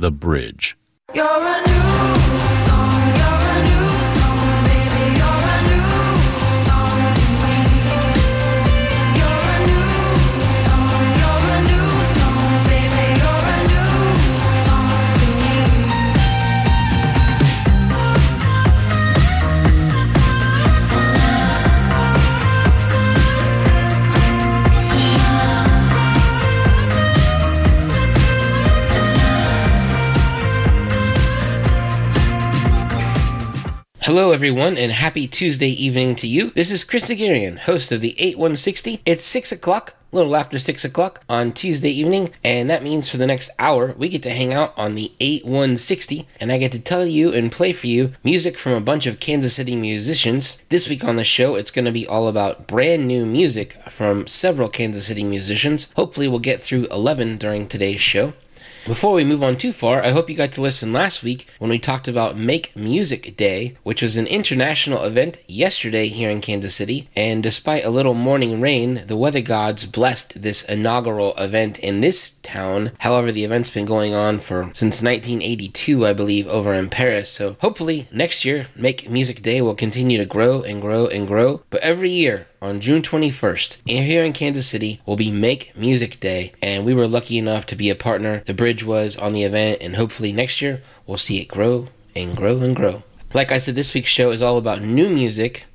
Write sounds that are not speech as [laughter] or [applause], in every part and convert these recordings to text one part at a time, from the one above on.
The Bridge. Hello, everyone, and happy Tuesday evening to you. This is Chris Haghirian, host of the 8160. It's 6 o'clock, a little after 6 o'clock on Tuesday evening, and that means for the next hour, we get to hang out on the 8160, and I get to tell you and play for you music from a bunch of Kansas City musicians. This week on the show, it's going to be all about brand new music from several Kansas City musicians. Hopefully, we'll get through 11 during today's show. Before we move on too far, I hope you got to listen last week when we talked about Make Music Day, which was an international event yesterday here in Kansas City. And despite a little morning rain, the weather gods blessed this inaugural event in this town. However, the event's been going on for since 1982, I believe, over in Paris. So hopefully next year, Make Music Day will continue to grow and grow and grow. But every year, on June 21st, and here in Kansas City, will be Make Music Day, and we were lucky enough to be a partner. The Bridge was on the event, and hopefully next year we'll see it grow and grow and grow. Like I said, this week's show is all about new music.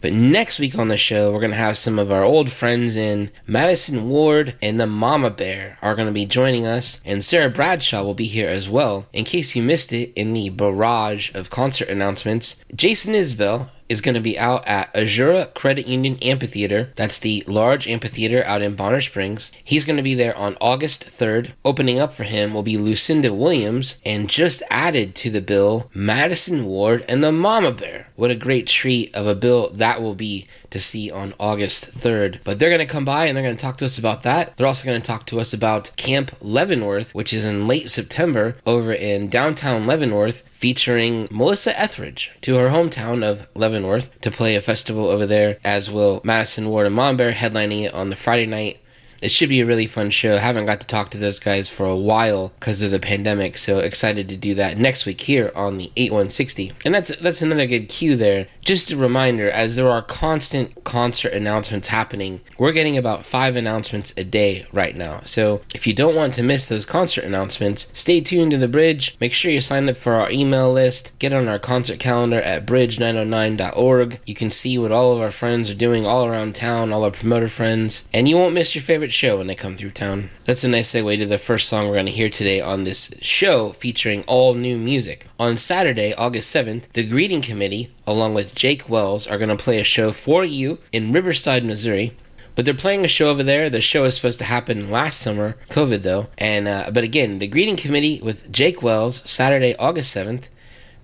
But next week on the show, we're going to have some of our old friends in Madison Ward and the Mama Bear are going to be joining us, and Sarah Bradshaw will be here as well. In case you missed it in the barrage of concert announcements, Jason Isbell is going to be out at Azura Credit Union Amphitheater. That's the large amphitheater out in Bonner Springs. He's going to be there on August 3rd. Opening up for him will be Lucinda Williams, and just added to the bill, Madison Ward and the Mama Bear. What a great treat of a bill that will be to see on August 3rd. But they're going to come by and they're going to talk to us about that. They're also going to talk to us about Camp Leavenworth, which is in late September over in downtown Leavenworth, featuring Melissa Etheridge to her hometown of Leavenworth to play a festival over there, as will Madison Ward and Mama Bear headlining it on the Friday night. It should be a really fun show. haven't got to talk to those guys for a while because of the pandemic, so excited to do that next week here on the 8160. And that's that's another good cue there. Just a reminder, as there are constant concert announcements happening, we're getting about five announcements a day right now. So if you don't want to miss those concert announcements, stay tuned to the bridge. Make sure you sign up for our email list. Get on our concert calendar at bridge909.org. You can see what all of our friends are doing all around town, all our promoter friends, and you won't miss your favorite show when they come through town. That's a nice segue to the first song we're going to hear today on this show featuring all new music. On Saturday, August 7th, the Greeting Committee, along with Jake Wells, are going to play a show for you in Riverside, Missouri. But they're playing a show over there. The show is supposed to happen last summer, COVID though. And uh, but again, the Greeting Committee with Jake Wells, Saturday, August 7th.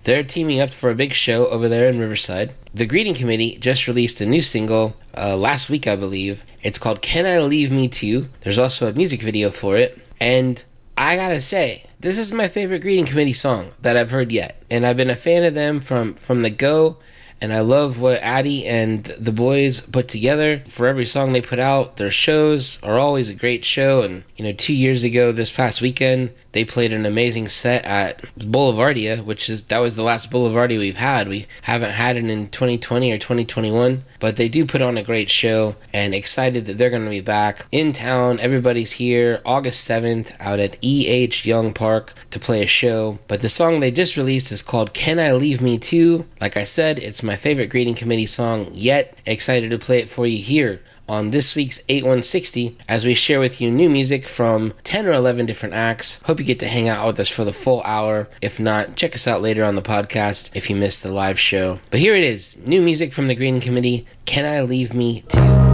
They're teaming up for a big show over there in Riverside. The Greeting Committee just released a new single uh, last week, I believe. It's called Can I Leave Me Too? There's also a music video for it. And I gotta say, this is my favorite Greeting Committee song that I've heard yet. And I've been a fan of them from, from the go. And I love what Addie and the boys put together for every song they put out. Their shows are always a great show. And, you know, two years ago, this past weekend, they played an amazing set at Boulevardia, which is, that was the last Boulevardia we've had. We haven't had it in 2020 or 2021, but they do put on a great show and excited that they're going to be back in town. Everybody's here August 7th out at E.H. Young Park to play a show. But the song they just released is called Can I Leave Me Too? Like I said, it's my favorite greeting committee song yet. Excited to play it for you here on this week's 8160 as we share with you new music from 10 or 11 different acts. Hope you get to hang out with us for the full hour. If not, check us out later on the podcast if you missed the live show. But here it is new music from the Greeting Committee Can I Leave Me Too?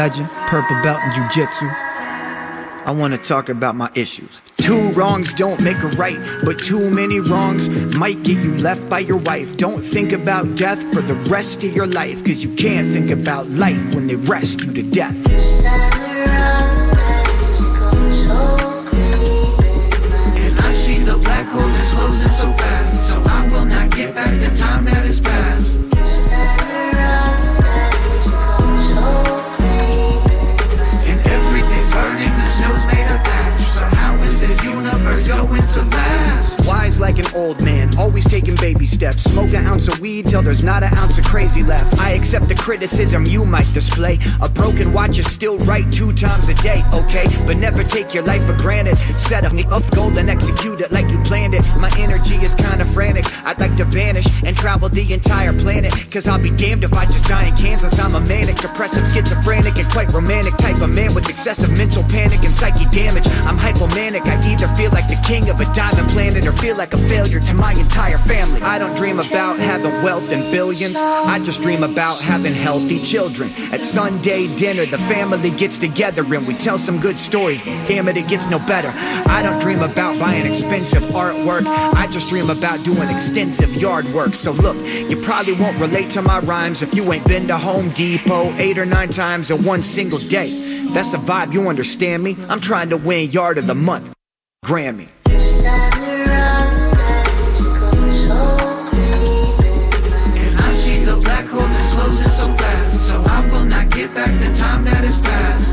Legend, purple belt in jujitsu. I want to talk about my issues. Two wrongs don't make a right, but too many wrongs might get you left by your wife. Don't think about death for the rest of your life, cause you can't think about life when they rest you to death. An old man, always taking baby steps. Smoke an ounce of weed till there's not an ounce of crazy left. I accept the criticism you might display. A broken watch is still right two times a day, okay? But never take your life for granted. Set up the up goal and execute it like you planned it. My energy is kinda frantic. I'd like to vanish and travel the entire planet. Cause I'll be damned if I just die in Kansas. I'm a manic, depressive, schizophrenic, and quite romantic type of man with excessive mental panic and psyche damage. I'm hypomanic. I either feel like the king of a diamond planet or feel like a failure to my entire family. I don't dream about having wealth and billions. I just dream about having healthy children. At Sunday dinner, the family gets together and we tell some good stories. Damn it, it gets no better. I don't dream about buying expensive artwork. I just dream about doing extensive yard work. So look, you probably won't relate to my rhymes if you ain't been to Home Depot eight or nine times in one single day. That's the vibe, you understand me? I'm trying to win Yard of the Month. Grammy. And I see the black hole is closing so fast. So I will not get back the time that is past.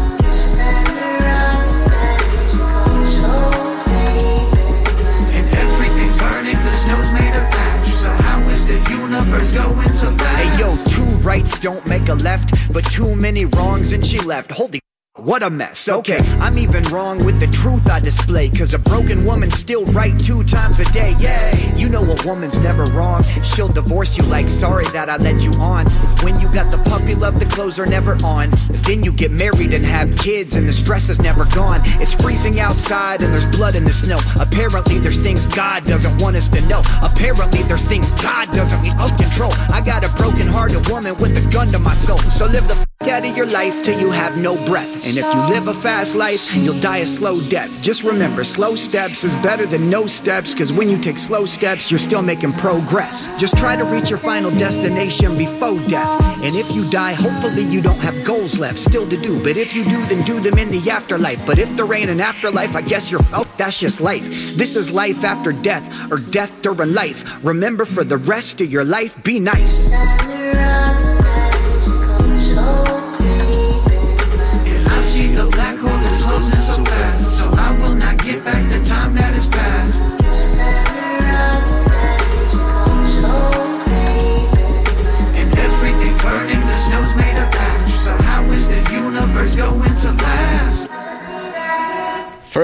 And everything's burning, the snow's made of ash. So how is this universe going to? Hey yo, two rights don't make a left, but too many wrongs and she left. Holy what a mess. Okay, I'm even wrong with the truth I display. Cause a broken woman's still right two times a day. Yay! You know a woman's never wrong. She'll divorce you like sorry that I led you on. When you got the puppy love, the clothes are never on. Then you get married and have kids, and the stress is never gone. It's freezing outside and there's blood in the snow. Apparently, there's things God doesn't want us to know. Apparently, there's things God doesn't need up control. I got a broken hearted woman with a gun to my soul. So live the f- out of your life till you have no breath. And if you live a fast life, you'll die a slow death. Just remember, slow steps is better than no steps, cause when you take slow steps, you're still making progress. Just try to reach your final destination before death. And if you die, hopefully you don't have goals left still to do. But if you do, then do them in the afterlife. But if there ain't an afterlife, I guess you're oh, that's just life. This is life after death, or death during life. Remember for the rest of your life, be nice.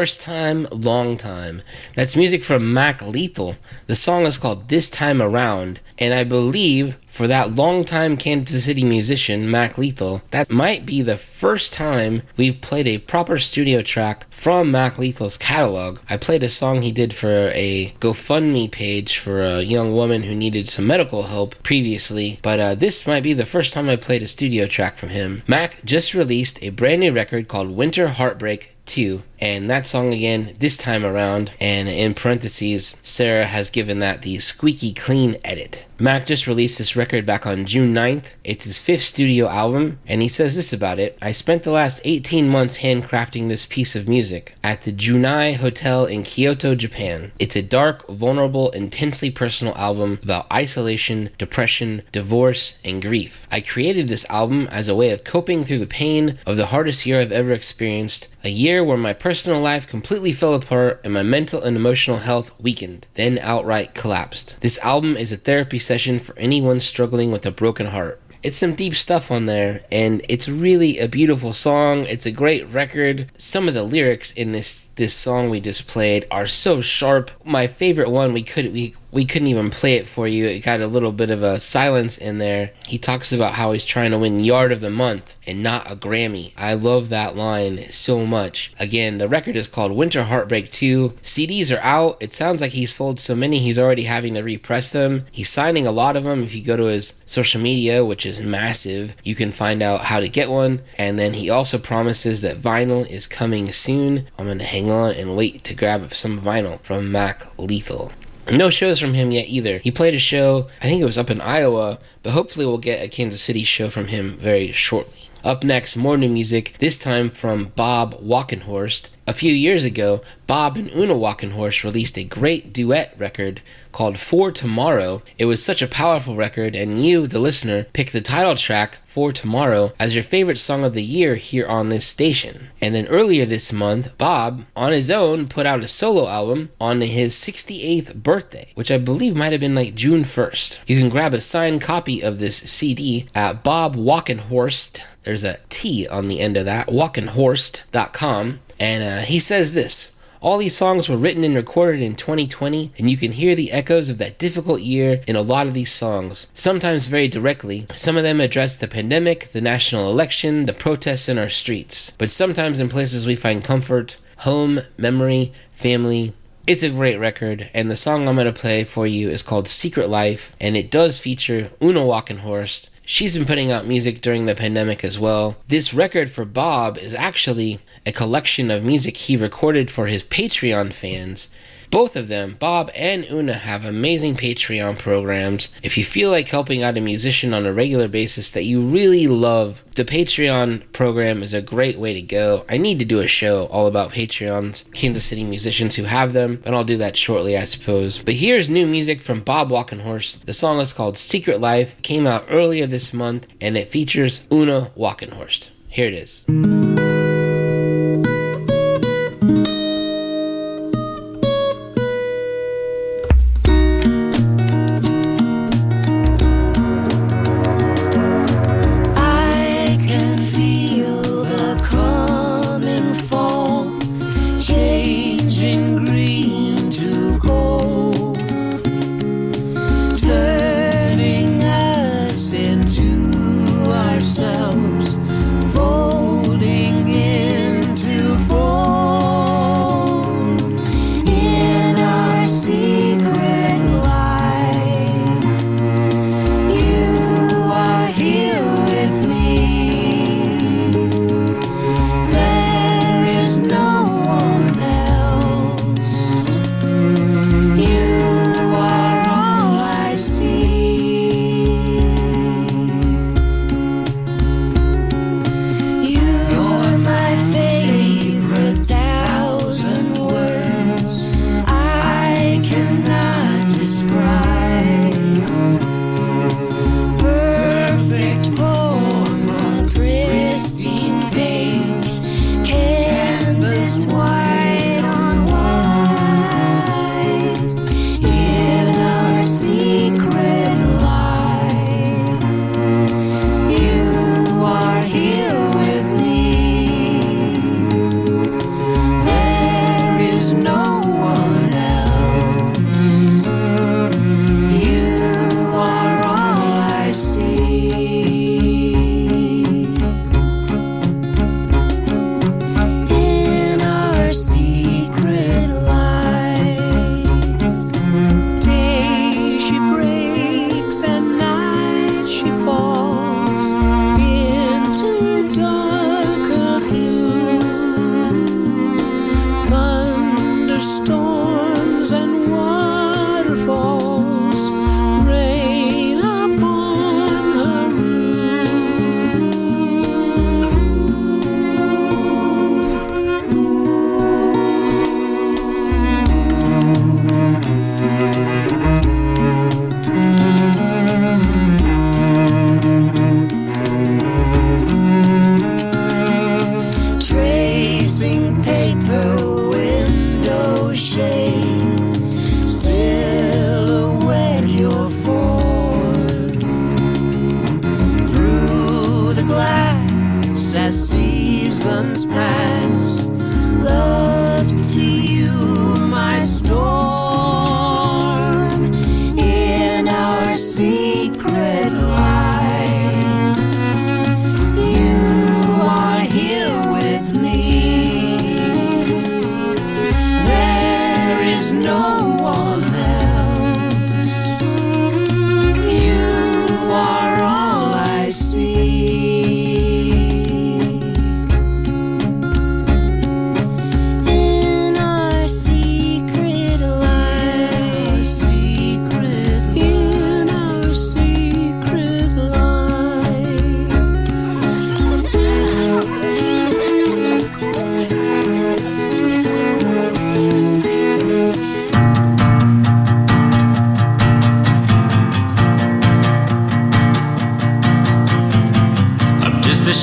First time, long time. That's music from Mac Lethal. The song is called This Time Around, and I believe for that longtime Kansas City musician, Mac Lethal, that might be the first time we've played a proper studio track from Mac Lethal's catalog. I played a song he did for a GoFundMe page for a young woman who needed some medical help previously, but uh, this might be the first time I played a studio track from him. Mac just released a brand new record called Winter Heartbreak 2 and that song again this time around. And in parentheses sarah has given that the squeaky clean edit. Mac just released this record back on june 9th it's his fifth studio album and he says this about it. I spent the last 18 months handcrafting this piece of music at the junai hotel in kyoto japan. It's a dark vulnerable intensely personal album about isolation depression divorce and grief. I created this album as a way of coping through the pain of the hardest year i've ever experienced a year where my personal life completely fell apart and my mental and emotional health weakened, then outright collapsed. This album is a therapy session for anyone struggling with a broken heart. It's some deep stuff on there, and it's really a beautiful song. It's a great record. Some of the lyrics in this this song we just played are so sharp. My favorite one we could we we couldn't even play it for you. It got a little bit of a silence in there. He talks about how he's trying to win Yard of the Month and not a Grammy. I love that line so much. Again, the record is called Winter Heartbreak 2. CDs are out. It sounds like he sold so many he's already having to repress them. He's signing a lot of them. If you go to his social media, which is massive, you can find out how to get one. And then he also promises that vinyl is coming soon. I'm going to hang on and wait to grab some vinyl from Mac Lethal. No shows from him yet either. He played a show, I think it was up in Iowa, but hopefully we'll get a Kansas City show from him very shortly. Up next, more new music, this time from Bob Walkenhorst. A few years ago, Bob and Una Walkenhorst released a great duet record called For Tomorrow. It was such a powerful record, and you, the listener, picked the title track, For Tomorrow, as your favorite song of the year here on this station. And then earlier this month, Bob, on his own, put out a solo album on his 68th birthday, which I believe might have been like June 1st. You can grab a signed copy of this CD at Bob Walkenhorst. There's a T on the end of that, walkenhorst.com. And uh, he says this All these songs were written and recorded in 2020, and you can hear the echoes of that difficult year in a lot of these songs, sometimes very directly. Some of them address the pandemic, the national election, the protests in our streets, but sometimes in places we find comfort, home, memory, family. It's a great record, and the song I'm going to play for you is called Secret Life, and it does feature Una Walkenhorst. She's been putting out music during the pandemic as well. This record for Bob is actually a collection of music he recorded for his Patreon fans. Both of them, Bob and Una, have amazing Patreon programs. If you feel like helping out a musician on a regular basis that you really love, the Patreon program is a great way to go. I need to do a show all about Patreons, Kansas City musicians who have them, and I'll do that shortly, I suppose. But here's new music from Bob Walkenhorst. The song is called Secret Life, came out earlier this month, and it features Una Walkenhorst. Here it is.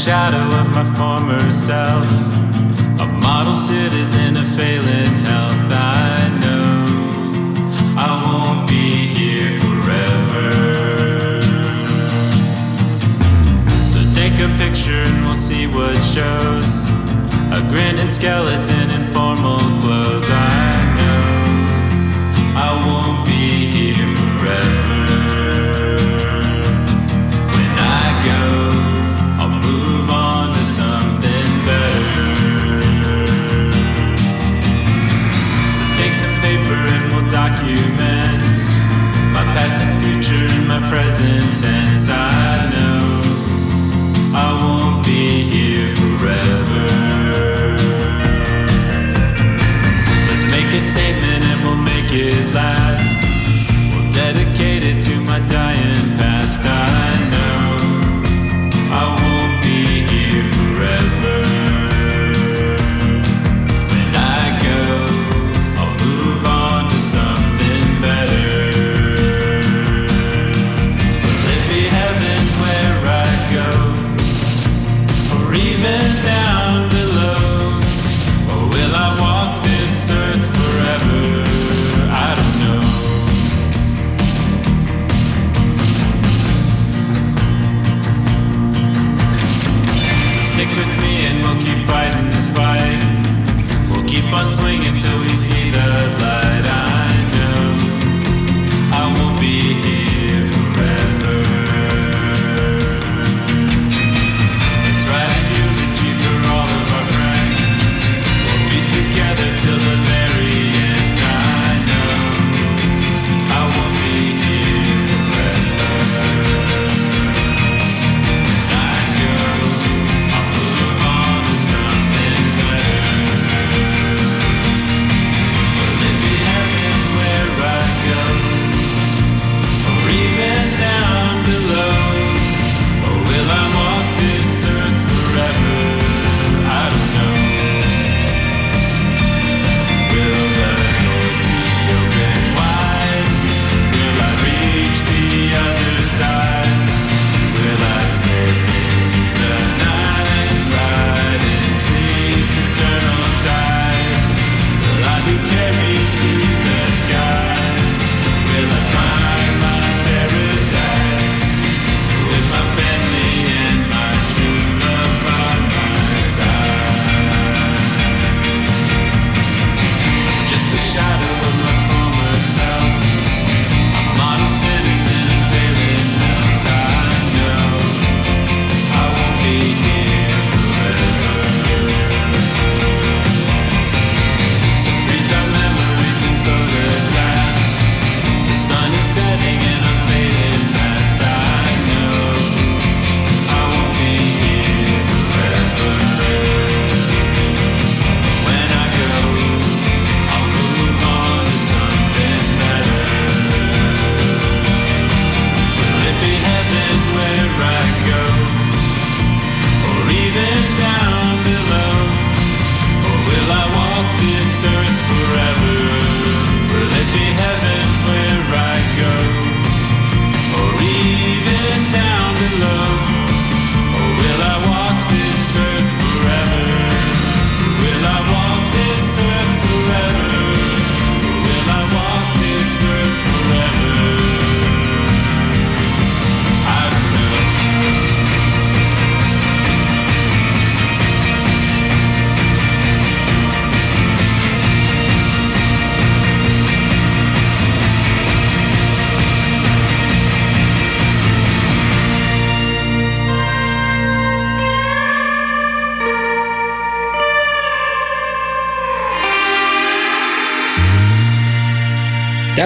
shadow of my former self. A model citizen of failing health, I know I won't be here forever. So take a picture and we'll see what shows. A grinning skeleton in formal clothes. I pretend I.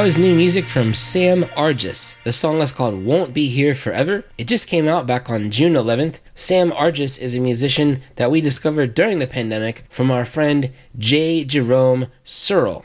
was new music from Sam Argis. The song is called Won't Be Here Forever. It just came out back on June 11th. Sam Argis is a musician that we discovered during the pandemic from our friend J. Jerome Searle.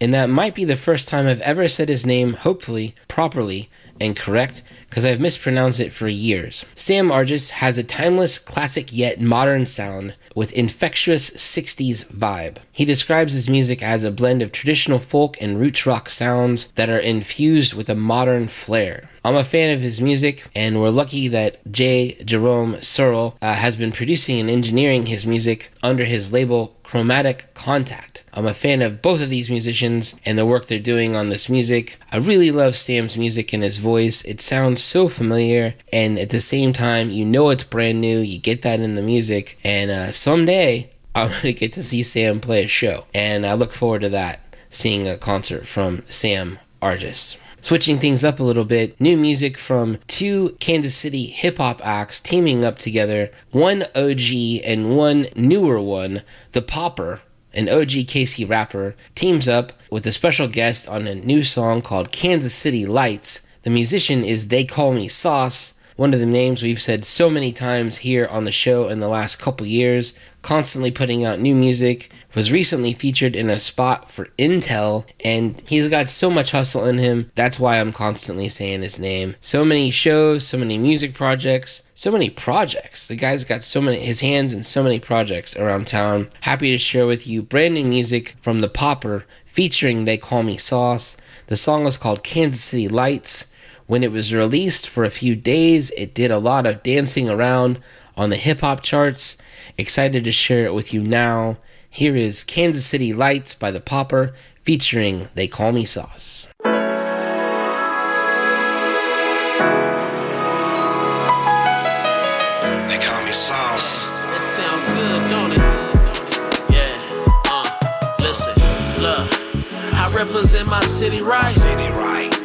And that might be the first time I've ever said his name, hopefully, properly and correct, because I've mispronounced it for years. Sam Argis has a timeless, classic yet modern sound with infectious 60s vibe. He describes his music as a blend of traditional folk and roots rock sounds that are infused with a modern flair. I'm a fan of his music, and we're lucky that J. Jerome Searle uh, has been producing and engineering his music under his label Chromatic Contact. I'm a fan of both of these musicians and the work they're doing on this music. I really love Sam's music and his voice. It sounds so familiar, and at the same time, you know it's brand new. You get that in the music, and uh, someday [laughs] I'm gonna get to see Sam play a show, and I look forward to that. Seeing a concert from Sam Argis. Switching things up a little bit, new music from two Kansas City hip hop acts teaming up together, one OG and one newer one, The Popper, an OG KC rapper, teams up with a special guest on a new song called Kansas City Lights. The musician is They Call Me Sauce, one of the names we've said so many times here on the show in the last couple years, constantly putting out new music, was recently featured in a spot for Intel, and he's got so much hustle in him. That's why I'm constantly saying his name. So many shows, so many music projects, so many projects. The guy's got so many, his hands in so many projects around town. Happy to share with you brand new music from The Popper featuring They Call Me Sauce. The song is called Kansas City Lights. When it was released for a few days, it did a lot of dancing around on the hip hop charts. Excited to share it with you now. Here is Kansas City Lights by The Popper featuring They Call Me Sauce. They call me Sauce. That sound good, don't it? Yeah, uh, listen, look. I represent my city right. City right,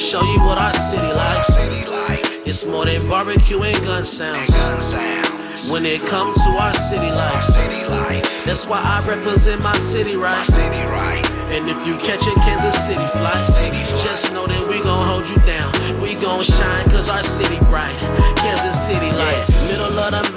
Show you what our city like. city like, It's more than barbecue and gun sounds. gun sounds. When it comes to our city life, City life, that's why I represent my city right. city right. And if you catch a Kansas City flight, just know that we gon' hold you down. We gon' shine cause our city bright. Kansas City lights, middle of the.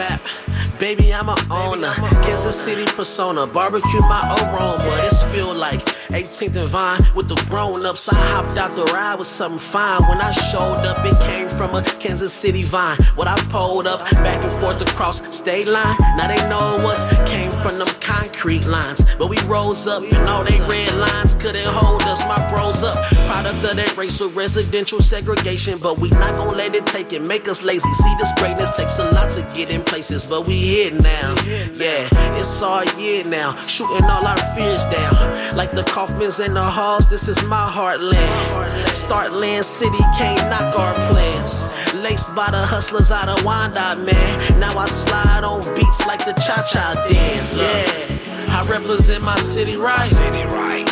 Baby, I'm a owner. Kansas City persona. Barbecue my aroma. This feel like 18th and Vine with the grown ups. I hopped out the ride with something fine. When I showed up, it came from a Kansas City vine. What I pulled up back and forth across state line. Now they know us. came from them concrete lines. But we rose up and all they red lines couldn't hold us. My bros up. Product of that racial residential segregation. But we not gonna let it take it, make us lazy. See, this greatness takes a lot to get in places. But we now. Yeah, it's all year now. Shooting all our fears down. Like the Kauffmans and the Halls, this is my heartland. Startland City can't knock our plans. Laced by the hustlers out of Wyandotte, man. Now I slide on beats like the cha cha dance. Yeah, I represent my city right. City right,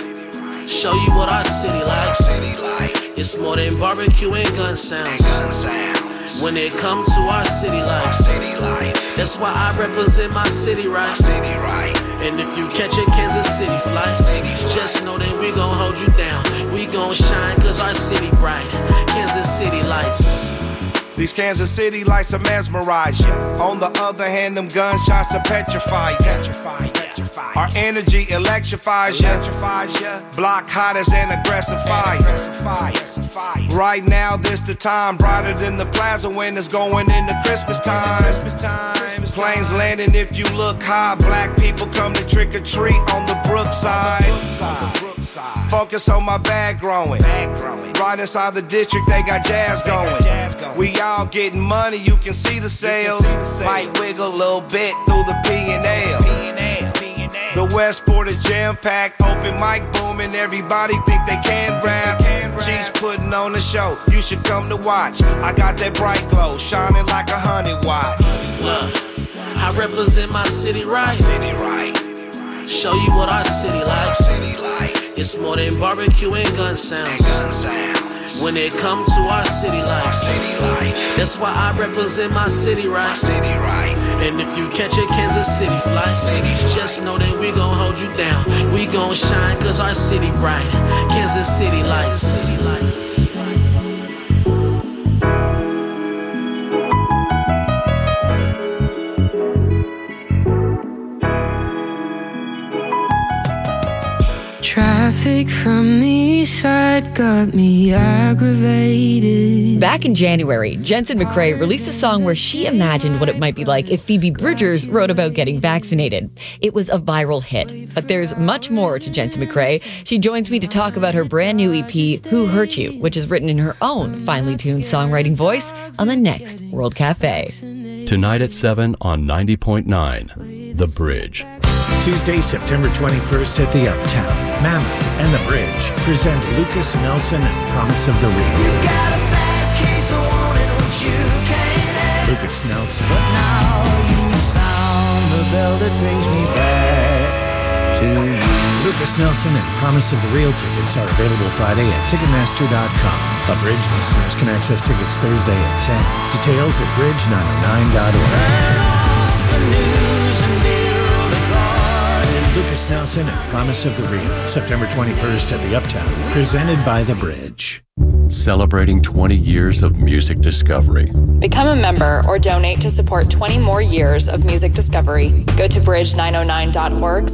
Show you what our city like. It's more than barbecue and gun sounds. When it comes to our city life, City life, that's why I represent my city right. city right. And if you catch a Kansas City flight, city just know that we gon' hold you down. We gon' shine cause our city bright. Kansas City lights. These Kansas City lights will mesmerize you. On the other hand, them gunshots will petrify you. Petrify. Our energy electrifies you. Electrifies you. Block hot as an aggressive fire. Right now, this the time brighter than the plaza when it's going into Christmas time. Christmas time. Planes landing if you look high. Black people come to trick or treat on the Brookside. Focus on my bag growing. Right inside the district, they got jazz going. We all getting money, you can see the sales. Might wiggle a little bit through the P and L. The Westport is jam packed, open mic booming. Everybody think they can rap. G's putting on the show, you should come to watch. I got that bright glow, shining like a hundred watts. Look, I represent my city right. City right, Show you what our city like. city life, It's more than barbecue and gun sounds. gun sounds. When it comes to our city life, City life, that's why I represent my city right. city right. And if you catch a Kansas City flight, just know that we gon' hold you down. We gon' shine cause our city bright. Kansas Kansas City lights. Traffic from the east side got me aggravated. Back in January, Jensen McRae released a song where she imagined what it might be like if Phoebe Bridgers wrote about getting vaccinated. It was a viral hit. But there's much more to Jensen McRae. She joins me to talk about her brand new EP, Who Hurt You, which is written in her own finely tuned songwriting voice on the next World Cafe. Tonight at 7 on 90.9, The Bridge. Tuesday, September 21st at the Uptown, Mammoth and the Bridge present Lukas Nelson and Promise of the Real. Lukas Nelson. Lukas Nelson and Promise of the Real tickets are available Friday at Ticketmaster.com. A Bridge listeners can access tickets Thursday at 10. Details at bridge909.org. Lukas Nelson and Promise of the Real, September 21st at the Uptown, presented by The Bridge. Celebrating 20 years of music discovery. Become a member or donate to support 20 more years of music discovery. Go to bridge909.org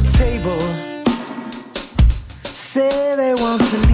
the table. Say they want to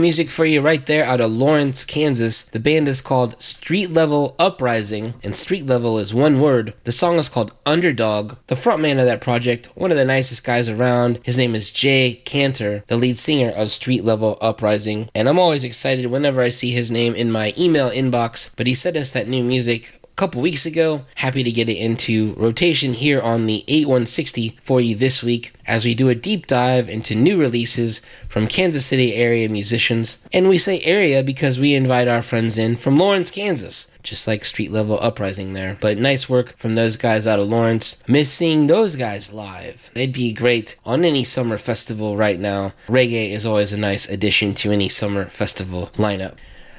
Music for you right there out of Lawrence, Kansas. The band is called Street Level Uprising, and Street Level is one word. The song is called Underdog. The frontman of that project, one of the nicest guys around, his name is Jay Cantor, the lead singer of Street Level Uprising. And I'm always excited whenever I see his name in my email inbox, but he sent us that new music couple weeks ago. Happy to get it into rotation here on the 8160 for you this week as we do a deep dive into new releases from Kansas City area musicians. And we say area because we invite our friends in from Lawrence, Kansas, just like Street Level Uprising there. But nice work from those guys out of Lawrence. Miss seeing those guys live. They'd be great on any summer festival right now. Reggae is always a nice addition to any summer festival lineup.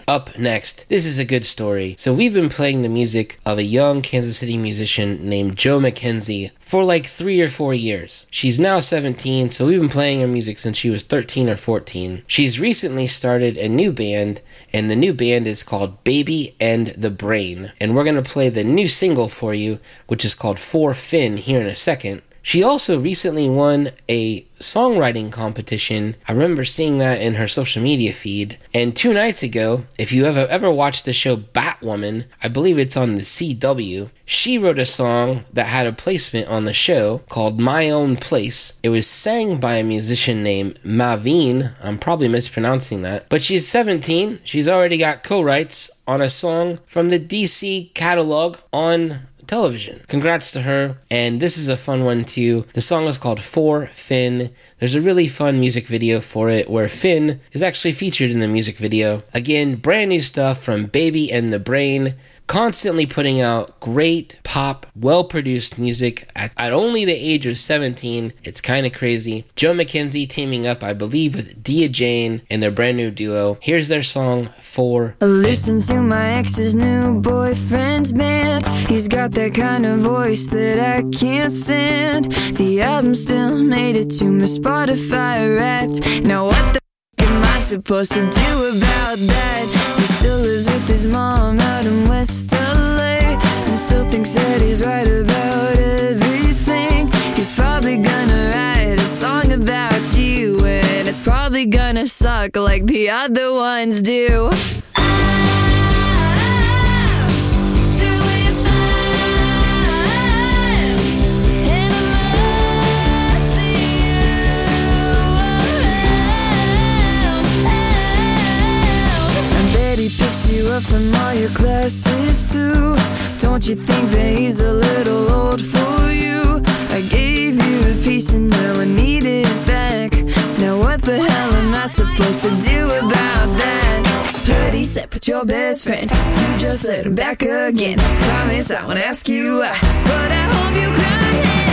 Up next, this is a good story. So, we've been playing the music of a young Kansas City musician named Joe McKenzie for like three or four years. She's now 17, so we've been playing her music since she was 13 or 14. She's recently started a new band, and the new band is called Baby and the Brain. And we're going to play the new single for you, which is called For Finn, here in a second. She also recently won a songwriting competition. I remember seeing that in her social media feed. And two nights ago, if you ever ever watched the show Batwoman, I believe it's on the CW, she wrote a song that had a placement on the show called My Own Place. It was sang by a musician named Mavine. I'm probably mispronouncing that. But she's 17. She's already got co-writes on a song from the DC catalog on television. Congrats to her. And this is a fun one too. The song is called For Finn. There's a really fun music video for it where Finn is actually featured in the music video. Again, brand new stuff from Baby and the Brain. Constantly putting out great pop, well produced music at, at only the age of 17. It's kind of crazy. Joe McKenzie teaming up, I believe, with Dia Jane and their brand new duo. Here's their song, For Listen to my ex's new boyfriend's band. He's got that kind of voice that I can't stand. The album still made it to my Spotify wrapped. Now what the f- am I supposed to do about that? His mom out in West LA and still thinks that he's right about everything. He's probably gonna write a song about you and it's probably gonna suck like the other ones do. You from all your classes too. Don't you think that he's a little old for you? I gave you a piece and now I need it back. Now what the hell am I supposed to do about that? Pretty set with your best friend. You just let him back again. Promise I won't ask you why, but I hope you cry.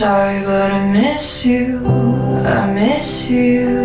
Sorry, but I miss you. I miss you.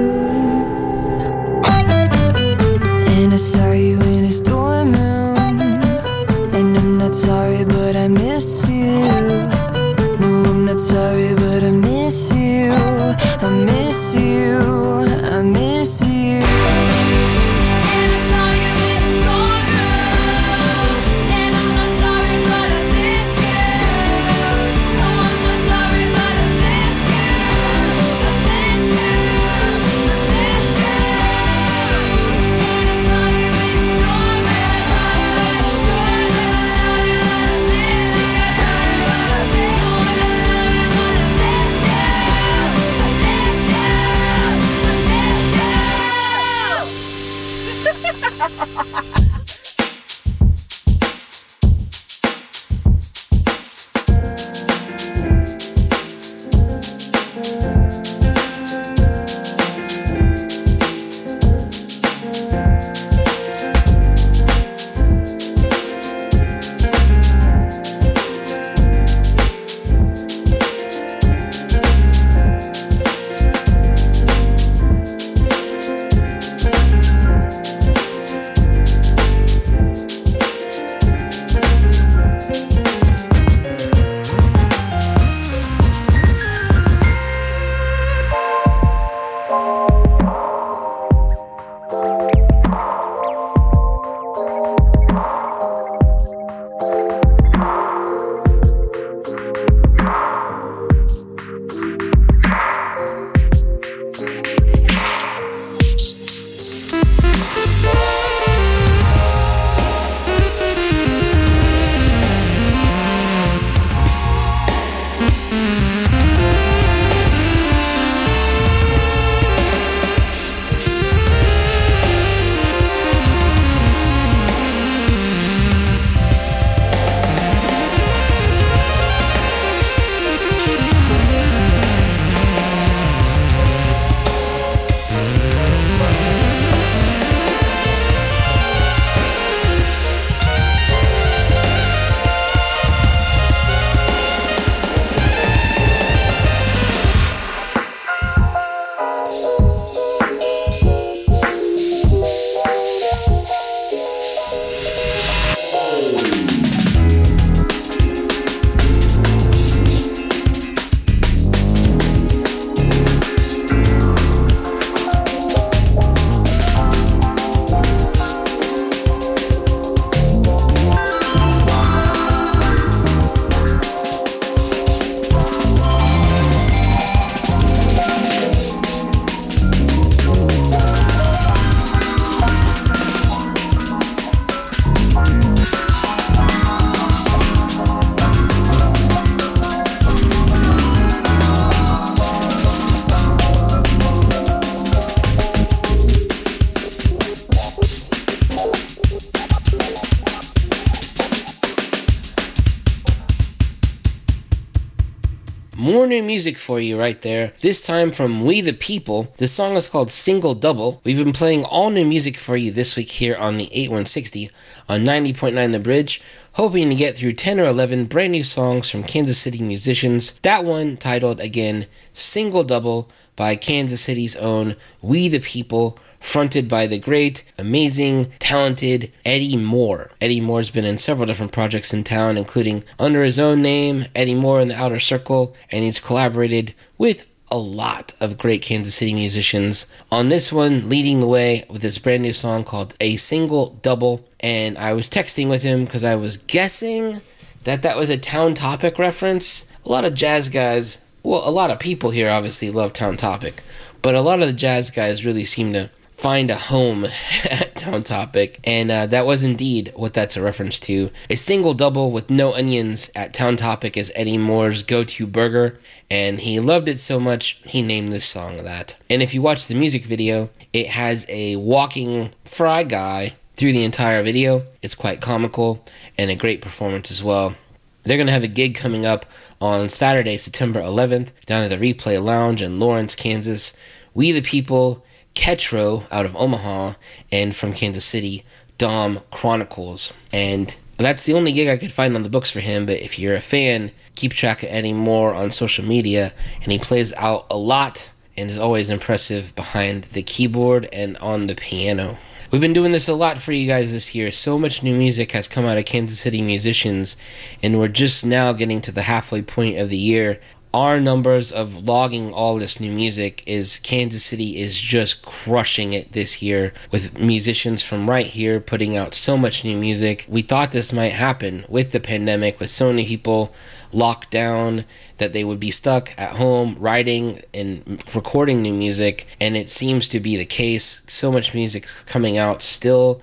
Music for you right there. This time from We the People. The song is called Single Double. We've been playing all new music for you this week here on the 8160 on 90.9 The Bridge, hoping to get through 10 or 11 brand new songs from Kansas City musicians. That one titled again Single Double by Kansas City's own We the People fronted by the great, amazing, talented Eddie Moore. Eddie Moore's been in several different projects in town, including under his own name, Eddie Moore in the Outer Circle, and he's collaborated with a lot of great Kansas City musicians. On this one, leading the way with this brand new song called A Single Double. And I was texting with him because I was guessing that that was a Town Topic reference. A lot of jazz guys, well, a lot of people here obviously love Town Topic, but a lot of the jazz guys really seem to find a home [laughs] at Town Topic, and uh, that was indeed what that's a reference to. A single double with no onions at Town Topic is Eddie Moore's go to burger, and he loved it so much he named this song that. And if you watch the music video, it has a walking fry guy through the entire video. It's quite comical and a great performance as well. They're going to have a gig coming up on Saturday, September 11th, down at the Replay Lounge in Lawrence, Kansas. We the People, Ketro out of Omaha, and from Kansas City, Dom Chronicles. And that's the only gig I could find on the books for him. But if you're a fan, keep track of Eddie Moore on social media. And he plays out a lot and is always impressive behind the keyboard and on the piano. We've been doing this a lot for you guys this year. So much new music has come out of Kansas City musicians, and we're just now getting to the halfway point of the year. Our numbers of logging all this new music is Kansas City is just crushing it this year with musicians from right here putting out so much new music. We thought this might happen with the pandemic, with so many people locked down that they would be stuck at home writing and recording new music and it seems to be the case so much music coming out still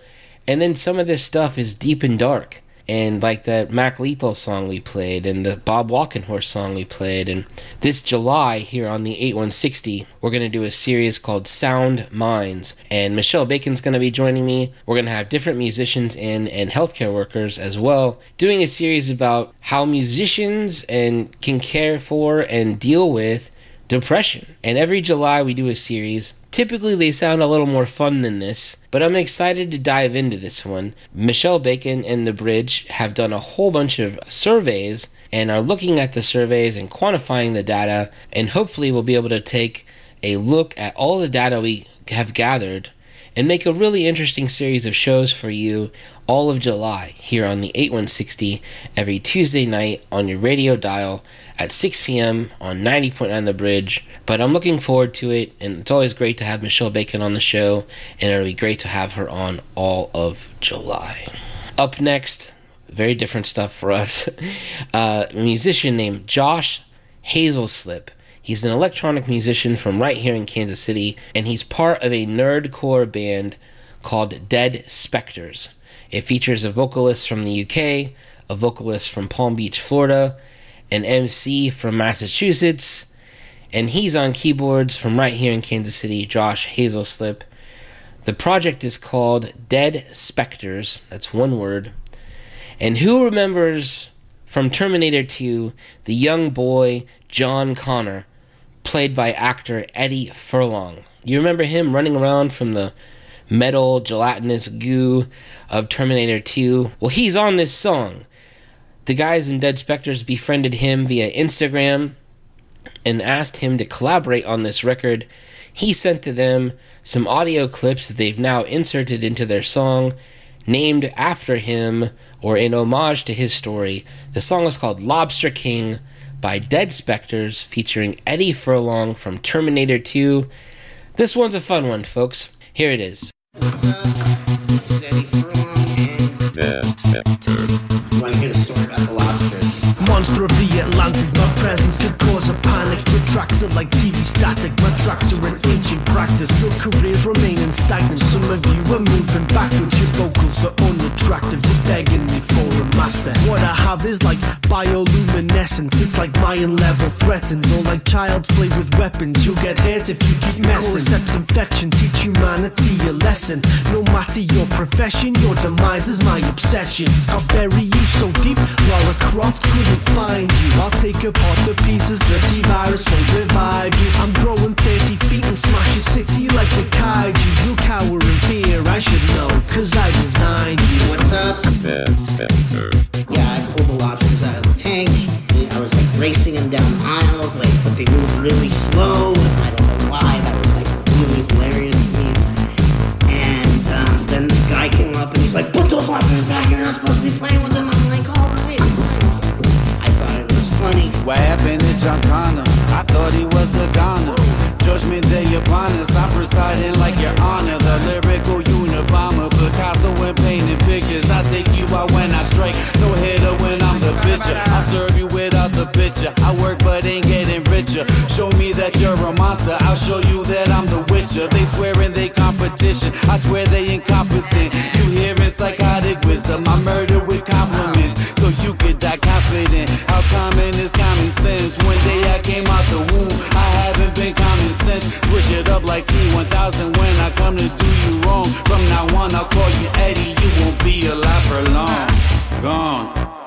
and then some of this stuff is deep and dark and like that Mac Lethal song we played and the Bob Walkenhorst song we played. And this July here on the 8160 we're going to do a series called Sound Minds. And Michelle Bacon's going to be joining me. We're going to have different musicians in and healthcare workers as well doing a series about how musicians and can care for and deal with depression. And every July we do a series. Typically they sound a little more fun than this, but I'm excited to dive into this one. Michelle Bacon and The Bridge have done a whole bunch of surveys and are looking at the surveys and quantifying the data, and hopefully we'll be able to take a look at all the data we have gathered and make a really interesting series of shows for you all of July here on the 8160 every Tuesday night on your radio dial at 6 p.m. on 90.9 The Bridge. But I'm looking forward to it, and it's always great to have Michelle Bacon on the show, and it'll be great to have her on all of July. Up next, very different stuff for us. [laughs] Uh, a musician named Josh Hazelslip. He's an electronic musician from right here in Kansas City, and he's part of a nerdcore band called Dead Spectres. It features a vocalist from the UK, a vocalist from Palm Beach, Florida, an MC from Massachusetts, and he's on keyboards from right here in Kansas City, Josh Hazelslip. The project is called Dead Spectres, that's one word. And who remembers from Terminator 2 the young boy John Connor, played by actor Eddie Furlong? You remember him running around from the metal gelatinous goo of Terminator 2? Well, he's on this song. The guys in Dead Spectres befriended him via Instagram and asked him to collaborate on this record. He sent to them some audio clips that they've now inserted into their song, named after him or in homage to his story. The song is called Lobster King by Dead Spectres, featuring Eddie Furlong from Terminator 2. This one's a fun one, folks. Here it is. This is Eddie Furlong and want to hear the story about the lobsters. Monster of the Atlantic, my presence could cause a panic. Your tracks are like TV static, my tracks are an ancient practice. So careers remaining stagnant. Some of you are moving backwards, your vocals are unattractive. You're begging me for a master. What I have is like bioluminescence. It's like Mayan level threatens, or like child's play with weapons. You'll get hurt if you keep messing. Cordyceps infection, teach humanity a lesson. No matter your profession, your demise is my obsession. I'll bury you so deep, Lara Croft couldn't find you. I'll take apart the pieces, the T-virus won't revive you. I'm growing 30 feet and smash your city like a kaiju. You cower in fear, I should know, cause I designed you. What's up? Yeah, I pulled the lobsters out of the tank. I was like racing them down aisles, like, but they moved really slow. I don't know why. That was like really hilarious to me. And um, then this guy came up and he's like, "Put those lobsters back. You're not supposed to be playing with What happened to John Connor? I thought he was a goner. Judgment day upon us, I'm presiding like your honor. The lyrical Unabomber, Picasso and painting pictures. I take you out when I strike, no hitter when I'm the pitcher. I serve you without the picture. I work but ain't getting richer. Show me that you're a monster, I'll show you that I'm the witcher. They swear swearing they competition, I swear they incompetent. You hearing psychotic wisdom, I murder with compliments. So you could die confident. How common is common sense? One day I came out the womb, I haven't been common sense. Switch it up like T1000 when I come to do you wrong. From now on, I'll call you Eddie. You won't be alive for long. Gone.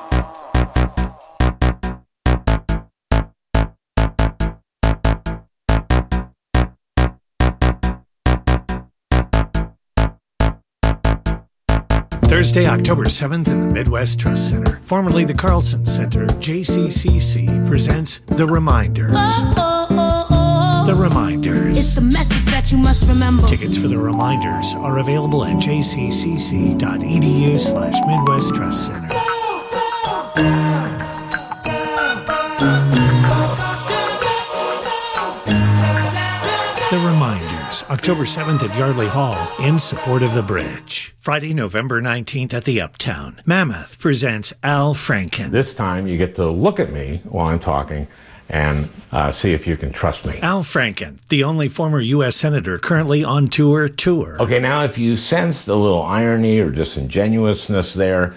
Thursday, October 7th in the Midwest Trust Center, formerly the Carlsen Center, JCCC presents The Reminders. Oh, oh, oh, the Reminders. It's the message that you must remember. Tickets for The Reminders are available at jccc.edu slash Midwest Trust Center. October 7th at Yardley Hall in support of the bridge. Friday, November 19th at the Uptown. Mammoth presents Al Franken. This time you get to look at me while I'm talking and uh, see if you can trust me. Al Franken, the only former U.S. Senator currently on tour, tour. Okay, now if you sensed a little irony or disingenuousness there,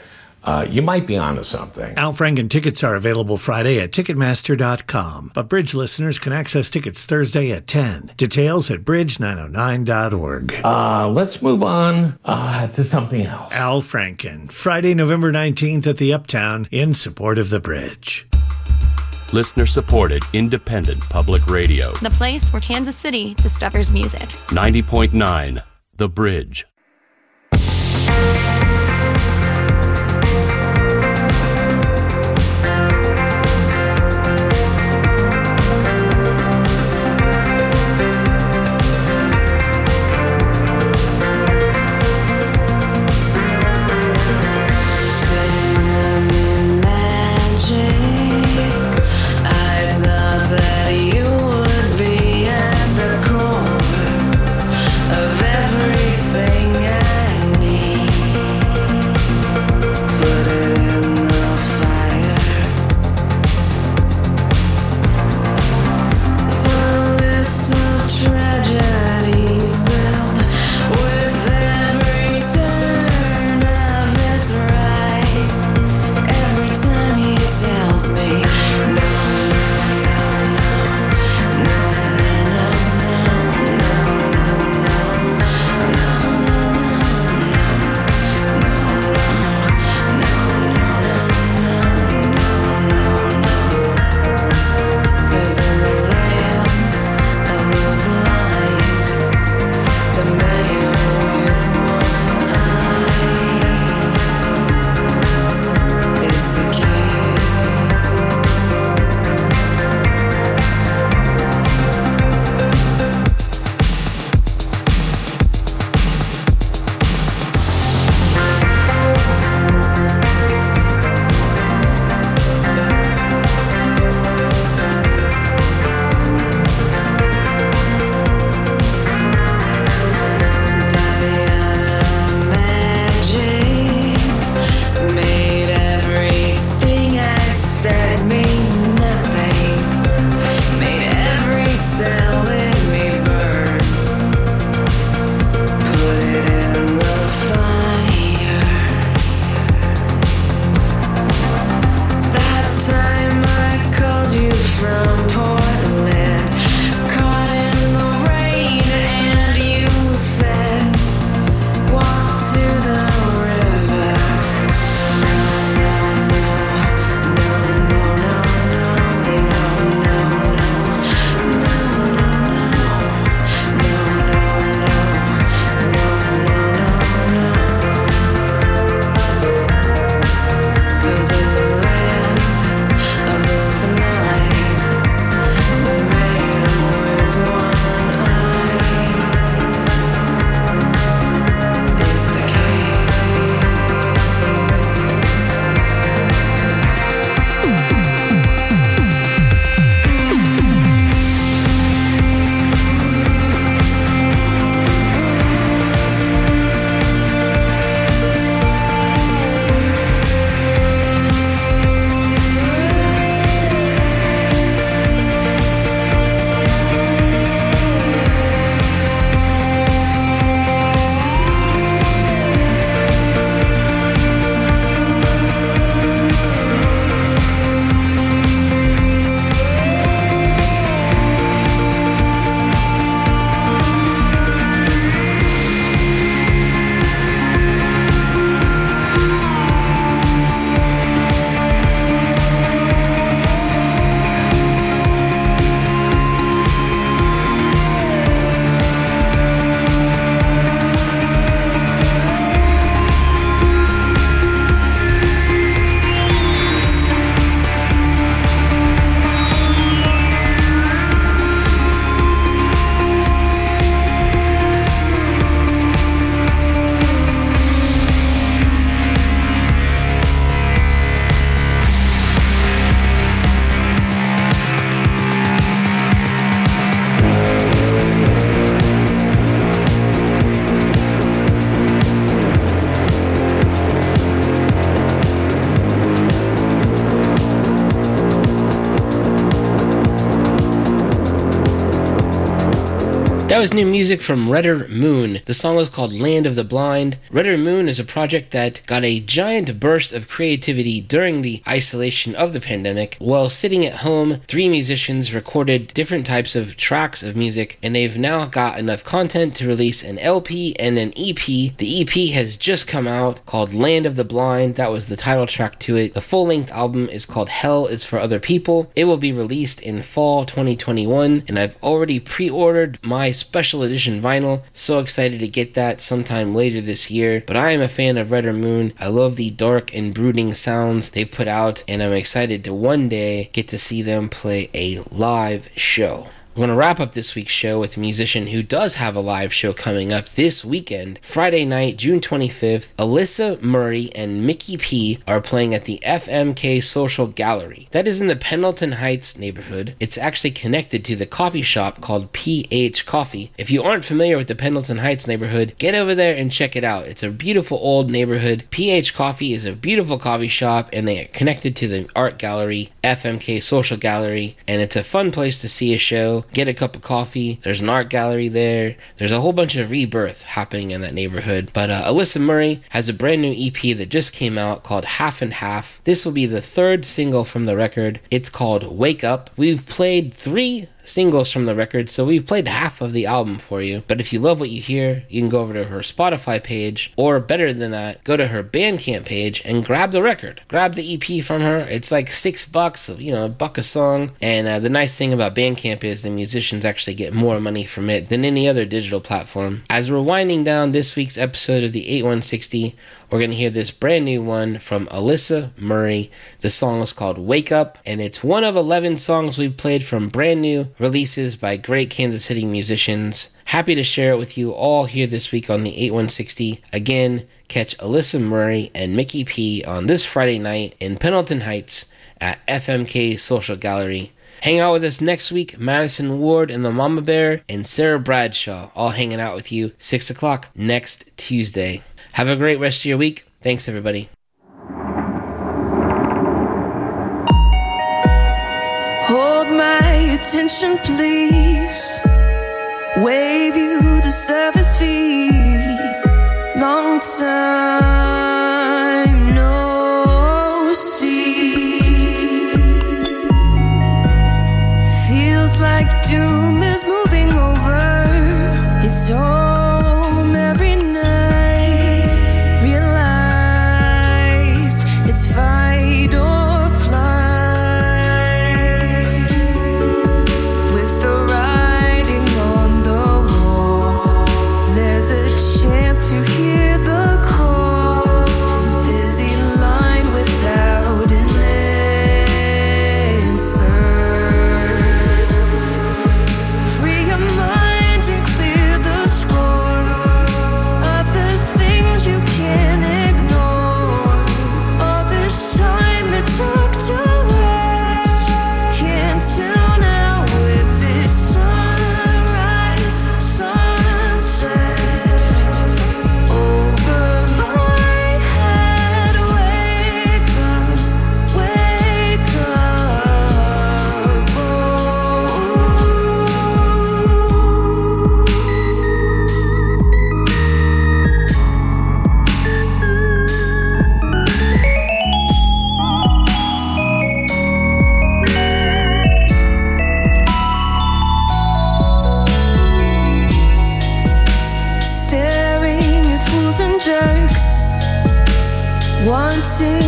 uh, you might be onto something. Al Franken tickets are available Friday at Ticketmaster.com, but Bridge listeners can access tickets Thursday at 10. Details at bridge909.org. Uh, let's move on uh, to something else. Al Franken, Friday, November 19th at the Uptown in support of the bridge. Listener supported independent public radio. The place where Kansas City discovers music. 90.9 The Bridge. That was new music from Redder Moon. The song was called Land of the Blind. Redder Moon is a project that got a giant burst of creativity during the isolation of the pandemic. While sitting at home, three musicians recorded different types of tracks of music, and they've now got enough content to release an LP and an EP. The EP has just come out called Land of the Blind. That was the title track to it. The full length album is called Hell is for Other People. It will be released in fall 2021, and I've already pre ordered my special edition vinyl. So excited to get that sometime later this year. But I am a fan of Redder Moon. I love the dark and brooding sounds they put out, and I'm excited to one day get to see them play a live show. We're going to wrap up this week's show with a musician who does have a live show coming up this weekend. Friday night, June 25th, Alyssa Murray and Mickey P are playing at the FMK Social Gallery. That is in the Pendleton Heights neighborhood. It's actually connected to the coffee shop called PH Coffee. If you aren't familiar with the Pendleton Heights neighborhood, get over there and check it out. It's a beautiful old neighborhood. PH Coffee is a beautiful coffee shop and they are connected to the art gallery, FMK Social Gallery, and it's a fun place to see a show get a cup of coffee. There's an art gallery there. There's a whole bunch of rebirth happening in that neighborhood. But uh, Alyssa Murray has a brand new EP that just came out called Half and Half. This will be the third single from the record. It's called Wake Up. We've played three singles from the record, so we've played half of the album for you. But if you love what you hear, you can go over to her Spotify page, or better than that, go to her Bandcamp page and grab the record. Grab the EP from her. It's like six bucks, you know, a buck a song. And uh, the nice thing about Bandcamp is the musicians actually get more money from it than any other digital platform. As we're winding down this week's episode of the 8160, we're going to hear this brand new one from Alyssa Murray. The song is called Wake Up, and it's one of 11 songs we've played from brand new releases by great Kansas City musicians. Happy to share it with you all here this week on the 8160. Again, catch Alyssa Murray and Mickey P on this Friday night in Pendleton Heights at FMK Social Gallery. Hang out with us next week, Madison Ward and the Mama Bear and Sarah Bradshaw, all hanging out with you 6 o'clock next Tuesday. Have a great rest of your week. Thanks, everybody. Hold my attention, please. Wave you the service fee. Long time no see. Feels like doom is moving over. It's home wanting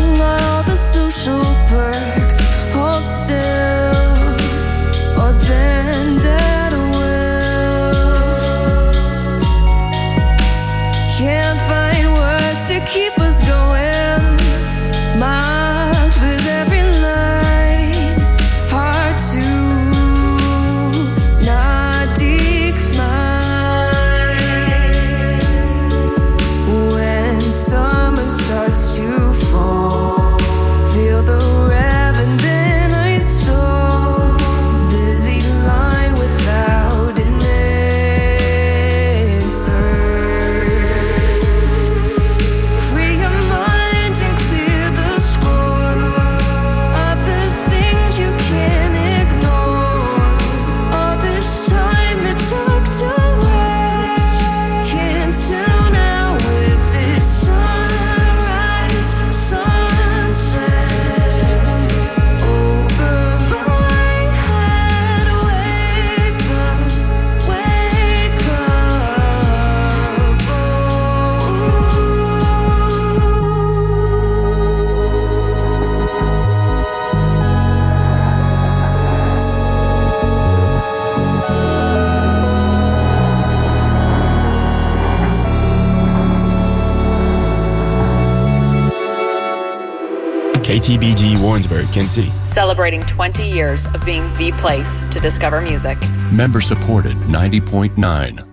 Kansas City. Celebrating 20 years of being the place to discover music. Member supported 90.9